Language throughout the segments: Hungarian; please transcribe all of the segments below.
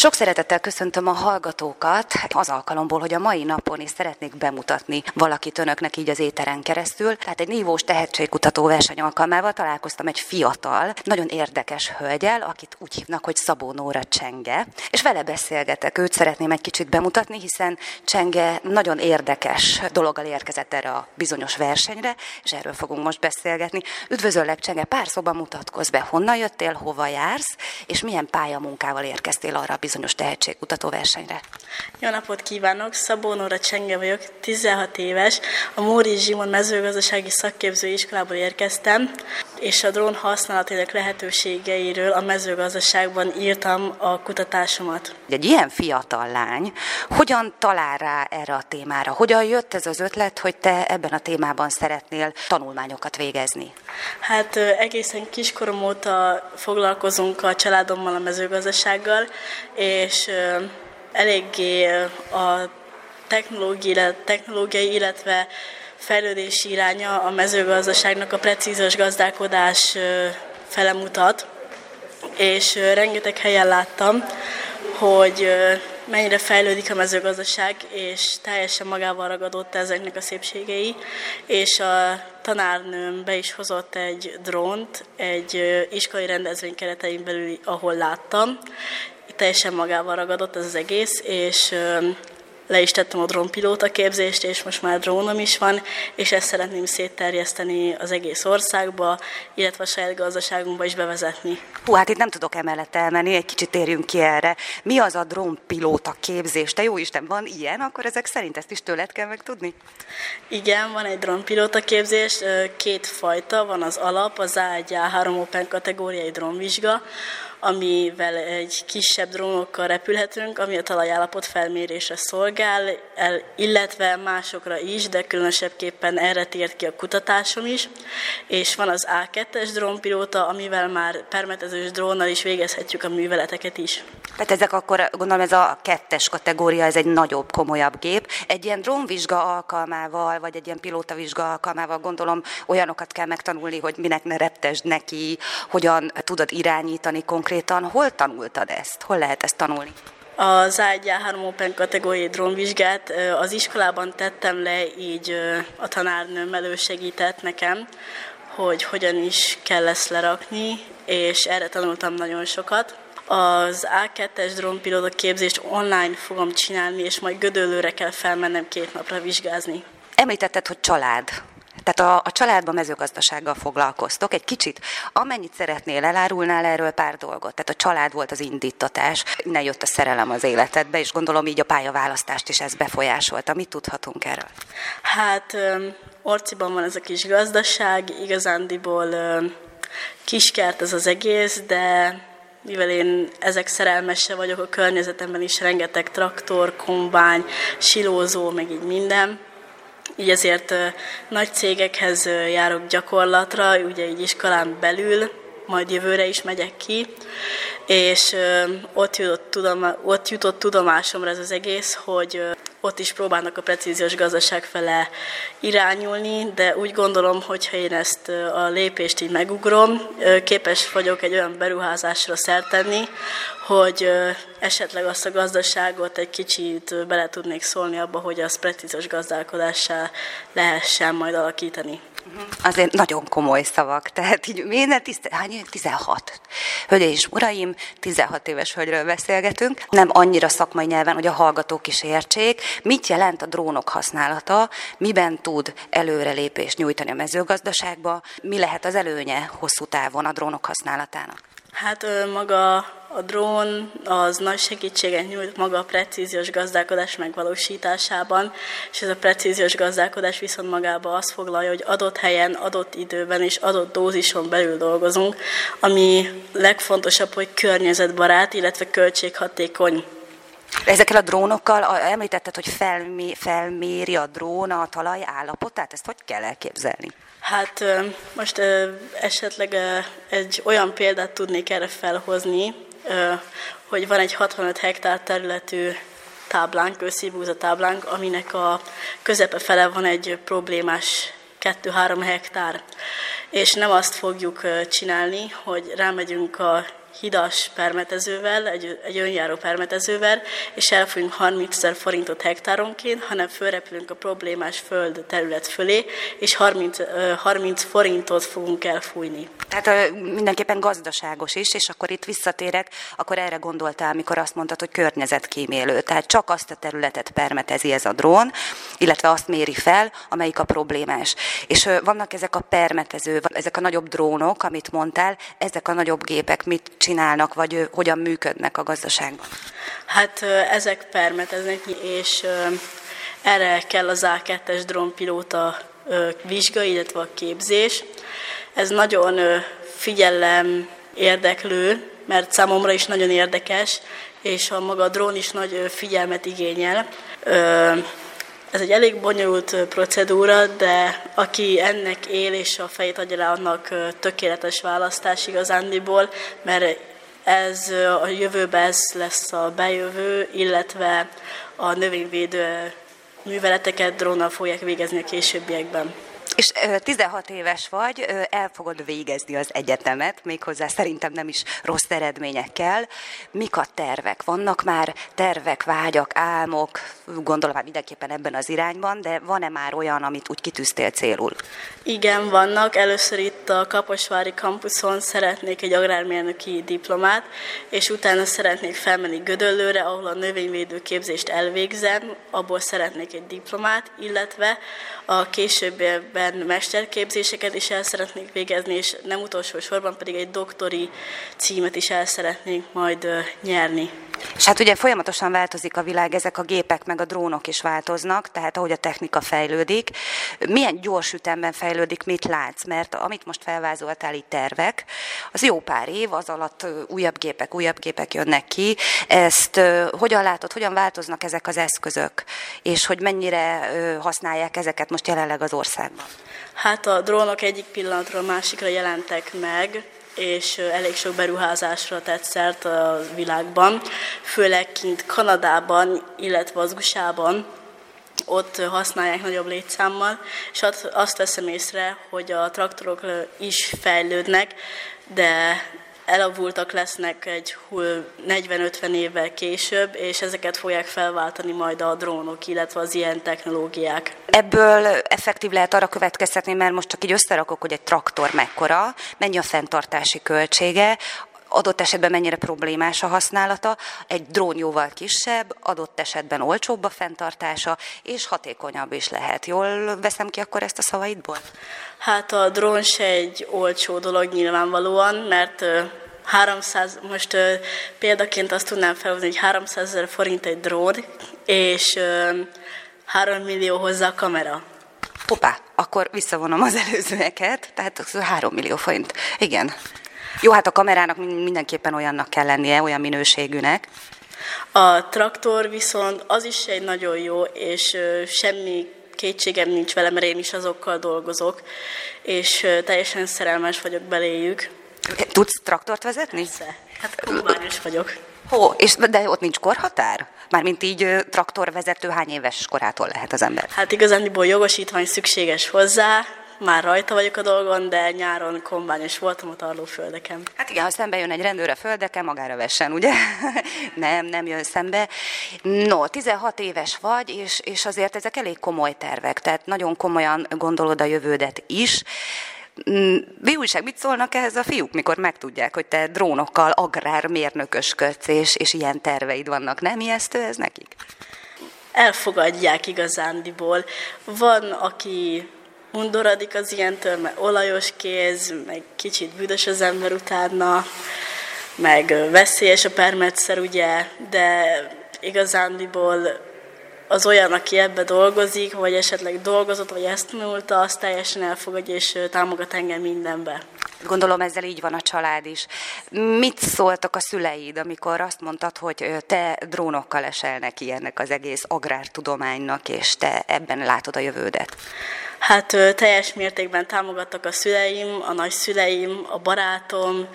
Sok szeretettel köszöntöm a hallgatókat az alkalomból, hogy a mai napon is szeretnék bemutatni valakit önöknek így az éteren keresztül. Tehát egy nívós tehetségkutató verseny alkalmával találkoztam egy fiatal, nagyon érdekes hölgyel, akit úgy hívnak, hogy Szabó Nóra Csenge, és vele beszélgetek. Őt szeretném egy kicsit bemutatni, hiszen Csenge nagyon érdekes dologgal érkezett erre a bizonyos versenyre, és erről fogunk most beszélgetni. Üdvözöllek, Csenge, pár szóban mutatkozz be, honnan jöttél, hova jársz, és milyen pályamunkával érkeztél arra a bizonyos tehetségkutató versenyre. Jó napot kívánok! Szabó Nóra Csenge vagyok, 16 éves. A Móri Zsimon mezőgazdasági szakképző iskolából érkeztem, és a drón használatének lehetőségeiről a mezőgazdaságban írtam a kutatásomat. Egy ilyen fiatal lány hogyan talál rá erre a témára? Hogyan jött ez az ötlet, hogy te ebben a témában szeretnél tanulmányokat végezni? Hát egészen kiskorom óta foglalkozunk a családommal a mezőgazdasággal, és eléggé a technológiai, illetve fejlődési iránya a mezőgazdaságnak a precízos gazdálkodás fele mutat, és rengeteg helyen láttam, hogy mennyire fejlődik a mezőgazdaság, és teljesen magával ragadott ezeknek a szépségei, és a tanárnőm be is hozott egy drónt egy iskolai rendezvény keretein belül, ahol láttam. Teljesen magával ragadott ez az egész, és le is tettem a drónpilóta képzést, és most már drónom is van, és ezt szeretném szétterjeszteni az egész országba, illetve a saját gazdaságunkba is bevezetni. Hú, hát itt nem tudok emellett elmenni, egy kicsit térjünk ki erre. Mi az a drónpilóta képzés? Te jó Isten, van ilyen? Akkor ezek szerint ezt is tőled kell megtudni? Igen, van egy drónpilóta képzés, két fajta, van az alap, az A1A3 Open kategóriai drónvizsga, amivel egy kisebb drónokkal repülhetünk, ami a talajállapot felmérésre szolgál, illetve másokra is, de különösebbképpen erre tért ki a kutatásom is. És van az A2-es drónpilóta, amivel már permetezős drónnal is végezhetjük a műveleteket is. Tehát ezek akkor, gondolom ez a kettes kategória, ez egy nagyobb, komolyabb gép. Egy ilyen drónvizsga alkalmával, vagy egy ilyen pilótavizsga alkalmával gondolom olyanokat kell megtanulni, hogy minek ne reptesd neki, hogyan tudod irányítani konkrétan konkrétan hol tanultad ezt? Hol lehet ezt tanulni? Az A1 Open kategóriai drónvizsgát az iskolában tettem le, így a tanárnőm elősegített nekem, hogy hogyan is kell ezt lerakni, és erre tanultam nagyon sokat. Az A2-es drónpilóta képzést online fogom csinálni, és majd Gödöllőre kell felmennem két napra vizsgázni. Említetted, hogy család. Tehát a, a családban mezőgazdasággal foglalkoztok. Egy kicsit, amennyit szeretnél, elárulnál erről pár dolgot. Tehát a család volt az indítatás, innen jött a szerelem az életedbe, és gondolom így a pályaválasztást is ez befolyásolta. Mit tudhatunk erről? Hát Orciban van ez a kis gazdaság, igazándiból kiskert ez az egész, de mivel én ezek szerelmese vagyok, a környezetemben is rengeteg traktor, kombány, silózó, meg így minden így ezért nagy cégekhez járok gyakorlatra, ugye így iskolán belül, majd jövőre is megyek ki, és ott jutott, tudoma, ott jutott tudomásomra ez az egész, hogy ott is próbálnak a precíziós gazdaság fele irányulni, de úgy gondolom, hogy ha én ezt a lépést így megugrom, képes vagyok egy olyan beruházásra szertenni, hogy esetleg azt a gazdaságot egy kicsit bele tudnék szólni abba, hogy az precíziós gazdálkodással lehessen majd alakítani. Azért nagyon komoly szavak, tehát így miért tiszt, hány 16. Hölgyeim és uraim, 16 éves hölgyről beszélgetünk, nem annyira szakmai nyelven, hogy a hallgatók is értsék, mit jelent a drónok használata, miben tud előrelépést nyújtani a mezőgazdaságba, mi lehet az előnye hosszú távon a drónok használatának. Hát maga a drón az nagy segítséget nyújt maga a precíziós gazdálkodás megvalósításában, és ez a precíziós gazdálkodás viszont magába azt foglalja, hogy adott helyen, adott időben és adott dózison belül dolgozunk, ami legfontosabb, hogy környezetbarát, illetve költséghatékony Ezekkel a drónokkal említetted, hogy felmé, felméri a drón a talaj állapotát, ezt hogy kell elképzelni? Hát most esetleg egy olyan példát tudnék erre felhozni, hogy van egy 65 hektár területű táblánk, őszívúza táblánk, aminek a közepe fele van egy problémás 2-3 hektár. És nem azt fogjuk csinálni, hogy rámegyünk a hidas permetezővel, egy, egy önjáró permetezővel, és elfújunk 30 ezer forintot hektáronként, hanem fölrepülünk a problémás föld terület fölé, és 30, 30 forintot fogunk elfújni. Tehát mindenképpen gazdaságos is, és akkor itt visszatérek, akkor erre gondoltál, amikor azt mondtad, hogy környezetkímélő. Tehát csak azt a területet permetezi ez a drón, illetve azt méri fel, amelyik a problémás. És vannak ezek a permetező, ezek a nagyobb drónok, amit mondtál, ezek a nagyobb gépek mit csinálnak, vagy hogyan működnek a gazdaságban? Hát ezek permeteznek, és erre kell az A2-es drónpilóta vizsga, illetve a képzés. Ez nagyon figyelem érdeklő, mert számomra is nagyon érdekes, és a maga a drón is nagy figyelmet igényel. Ez egy elég bonyolult procedúra, de aki ennek él és a fejét adja rá, annak tökéletes választás igazándiból, mert ez a jövőben ez lesz a bejövő, illetve a növényvédő műveleteket drónnal fogják végezni a későbbiekben. És 16 éves vagy, el fogod végezni az egyetemet, méghozzá szerintem nem is rossz eredményekkel. Mik a tervek? Vannak már tervek, vágyak, álmok, gondolom már mindenképpen ebben az irányban, de van-e már olyan, amit úgy kitűztél célul? Igen, vannak. Először itt a Kaposvári kampuszon szeretnék egy agrármérnöki diplomát, és utána szeretnék felmenni Gödöllőre, ahol a növényvédő képzést elvégzem, abból szeretnék egy diplomát, illetve a későbbiekben mesterképzéseket is el szeretnék végezni, és nem utolsó sorban pedig egy doktori címet is el szeretnék majd nyerni. És hát ugye folyamatosan változik a világ, ezek a gépek meg a drónok is változnak, tehát ahogy a technika fejlődik. Milyen gyors ütemben fejlődik, mit látsz? Mert amit most felvázoltál itt tervek, az jó pár év, az alatt újabb gépek, újabb gépek jönnek ki. Ezt hogyan látod, hogyan változnak ezek az eszközök, és hogy mennyire használják ezeket most jelenleg az országban? Hát a drónok egyik pillanatról másikra jelentek meg, és elég sok beruházásra tett szert a világban, főleg kint Kanadában, illetve az USA-ban, ott használják nagyobb létszámmal, és azt veszem észre, hogy a traktorok is fejlődnek, de elavultak lesznek egy 40-50 évvel később, és ezeket fogják felváltani majd a drónok, illetve az ilyen technológiák. Ebből effektív lehet arra következtetni, mert most csak így összerakok, hogy egy traktor mekkora, mennyi a fenntartási költsége, adott esetben mennyire problémás a használata, egy drón jóval kisebb, adott esetben olcsóbb a fenntartása, és hatékonyabb is lehet. Jól veszem ki akkor ezt a szavaidból? Hát a drón se egy olcsó dolog nyilvánvalóan, mert 300, most példaként azt tudnám felhozni, hogy 300 ezer forint egy drón, és uh, 3 millió hozzá a kamera. Hoppá, akkor visszavonom az előzőeket, tehát 3 millió forint. Igen. Jó, hát a kamerának mindenképpen olyannak kell lennie, olyan minőségűnek. A traktor viszont az is egy nagyon jó, és semmi kétségem nincs vele, mert én is azokkal dolgozok, és teljesen szerelmes vagyok beléjük. Tudsz traktort vezetni? Persze. Hát kombányos vagyok. Hó, és, de ott nincs korhatár? Mármint így traktorvezető hány éves korától lehet az ember? Hát igazániból jogosítvány szükséges hozzá, már rajta vagyok a dolgon, de nyáron kombányos voltam a tarlóföldeken. Hát igen, ha szembe jön egy rendőr a földeken, magára vessen, ugye? nem, nem jön szembe. No, 16 éves vagy, és, és azért ezek elég komoly tervek, tehát nagyon komolyan gondolod a jövődet is. Mi mm, újság, mit szólnak ehhez a fiúk, mikor megtudják, hogy te drónokkal agrármérnökösködsz, és, és ilyen terveid vannak? Nem ijesztő ez nekik? Elfogadják igazándiból. Van, aki undorodik az ilyentől, mert olajos kéz, meg kicsit büdös az ember utána, meg veszélyes a permetszer, ugye, de igazándiból az olyan, aki ebbe dolgozik, vagy esetleg dolgozott, vagy ezt tanulta, azt teljesen elfogadja és támogat engem mindenbe. Gondolom ezzel így van a család is. Mit szóltak a szüleid, amikor azt mondtad, hogy te drónokkal esel neki ennek az egész agrártudománynak, és te ebben látod a jövődet? Hát teljes mértékben támogattak a szüleim, a nagyszüleim, a barátom,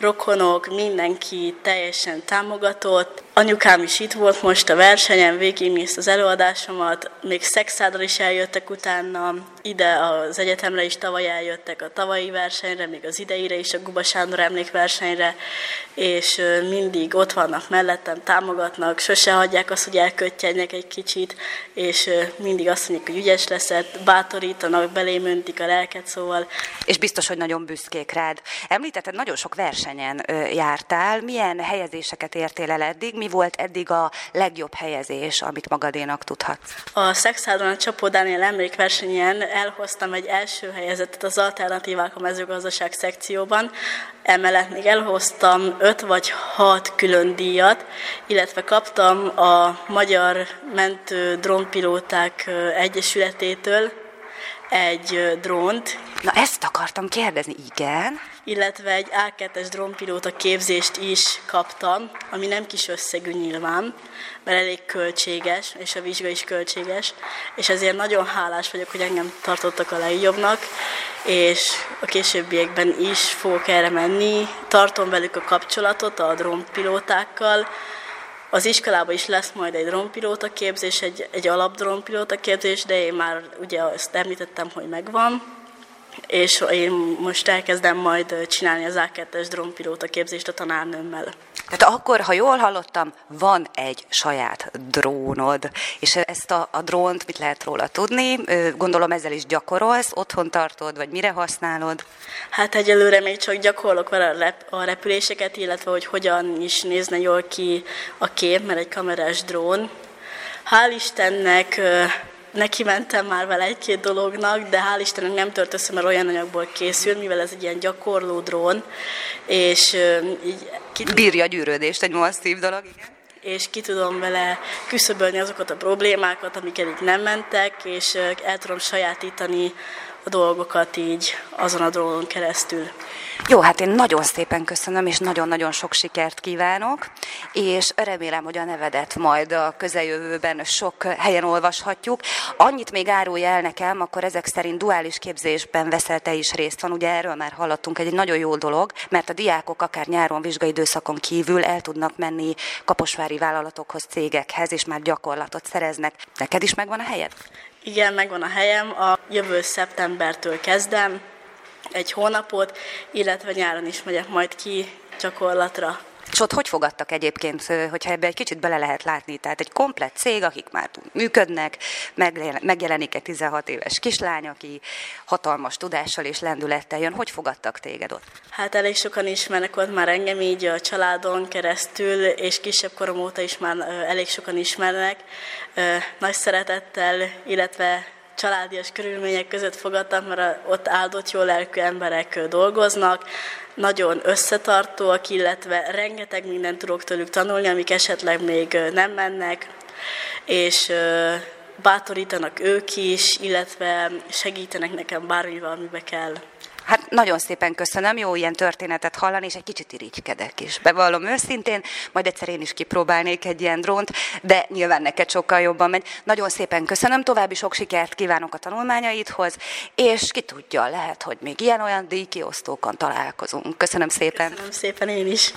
rokonok, mindenki teljesen támogatott, Anyukám is itt volt most a versenyen, végignézte az előadásomat, még szexádal is eljöttek utána, ide az egyetemre is tavaly eljöttek a tavalyi versenyre, még az ideire is a Guba Sándor emlékversenyre, és mindig ott vannak mellettem, támogatnak, sose hagyják azt, hogy elköttyenjek egy kicsit, és mindig azt mondják, hogy ügyes leszel, bátorítanak, belém öntik a lelket, szóval. És biztos, hogy nagyon büszkék rád. Említetted, nagyon sok versenyen jártál, milyen helyezéseket értél el eddig, mi volt eddig a legjobb helyezés, amit magadénak tudhatsz? A Szexádon a Csapó Dániel emlékversenyen elhoztam egy első helyezetet az alternatívák a mezőgazdaság szekcióban, emellett még elhoztam öt vagy hat külön díjat, illetve kaptam a Magyar Mentő Drónpilóták Egyesületétől egy drónt. Na ezt akartam kérdezni, igen illetve egy A2-es drónpilóta képzést is kaptam, ami nem kis összegű nyilván, mert elég költséges, és a vizsga is költséges, és ezért nagyon hálás vagyok, hogy engem tartottak a legjobbnak, és a későbbiekben is fogok erre menni. Tartom velük a kapcsolatot a drónpilótákkal, az iskolában is lesz majd egy drónpilóta képzés, egy, egy alap drónpilóta képzés, de én már ugye azt említettem, hogy megvan, és én most elkezdem majd csinálni az A2-es drónpilóta képzést a tanárnőmmel. Tehát akkor, ha jól hallottam, van egy saját drónod, és ezt a, a drónt mit lehet róla tudni? Gondolom ezzel is gyakorolsz, otthon tartod, vagy mire használod? Hát egyelőre még csak gyakorlok vele a, rep- a repüléseket, illetve hogy hogyan is nézne jól ki a kép, mert egy kamerás drón. Hál' Istennek neki mentem már vele egy-két dolognak, de hál' Istennek nem tört össze, mert olyan anyagból készül, mivel ez egy ilyen gyakorló drón, és így... Ki... Bírja a gyűrődést, egy masszív dolog, igen. És ki tudom vele küszöbölni azokat a problémákat, amik eddig nem mentek, és el tudom sajátítani a dolgokat így azon a drónon keresztül. Jó, hát én nagyon szépen köszönöm, és nagyon-nagyon sok sikert kívánok, és remélem, hogy a nevedet majd a közeljövőben sok helyen olvashatjuk. Annyit még árulj el nekem, akkor ezek szerint duális képzésben veszel te is részt van, ugye erről már hallottunk, egy nagyon jó dolog, mert a diákok akár nyáron vizsgai időszakon kívül el tudnak menni kaposvári vállalatokhoz, cégekhez, és már gyakorlatot szereznek. Neked is megvan a helyed? Igen, megvan a helyem. A jövő szeptembertől kezdem, egy hónapot, illetve nyáron is megyek majd ki gyakorlatra. És ott hogy fogadtak egyébként, hogyha ebbe egy kicsit bele lehet látni? Tehát egy komplett cég, akik már működnek, megjelenik egy 16 éves kislány, aki hatalmas tudással és lendülettel jön. Hogy fogadtak téged ott? Hát elég sokan ismernek ott már engem így a családon keresztül, és kisebb korom óta is már elég sokan ismernek. Nagy szeretettel, illetve családias körülmények között fogadtam, mert ott áldott jó lelkű emberek dolgoznak, nagyon összetartóak, illetve rengeteg mindent tudok tőlük tanulni, amik esetleg még nem mennek, és bátorítanak ők is, illetve segítenek nekem bármivel, amibe kell. Hát nagyon szépen köszönöm, jó ilyen történetet hallani, és egy kicsit irigykedek is. Bevallom őszintén, majd egyszer én is kipróbálnék egy ilyen drónt, de nyilván neked sokkal jobban megy. Nagyon szépen köszönöm, további sok sikert kívánok a tanulmányaidhoz, és ki tudja, lehet, hogy még ilyen-olyan díjkiosztókon találkozunk. Köszönöm szépen. Köszönöm szépen én is.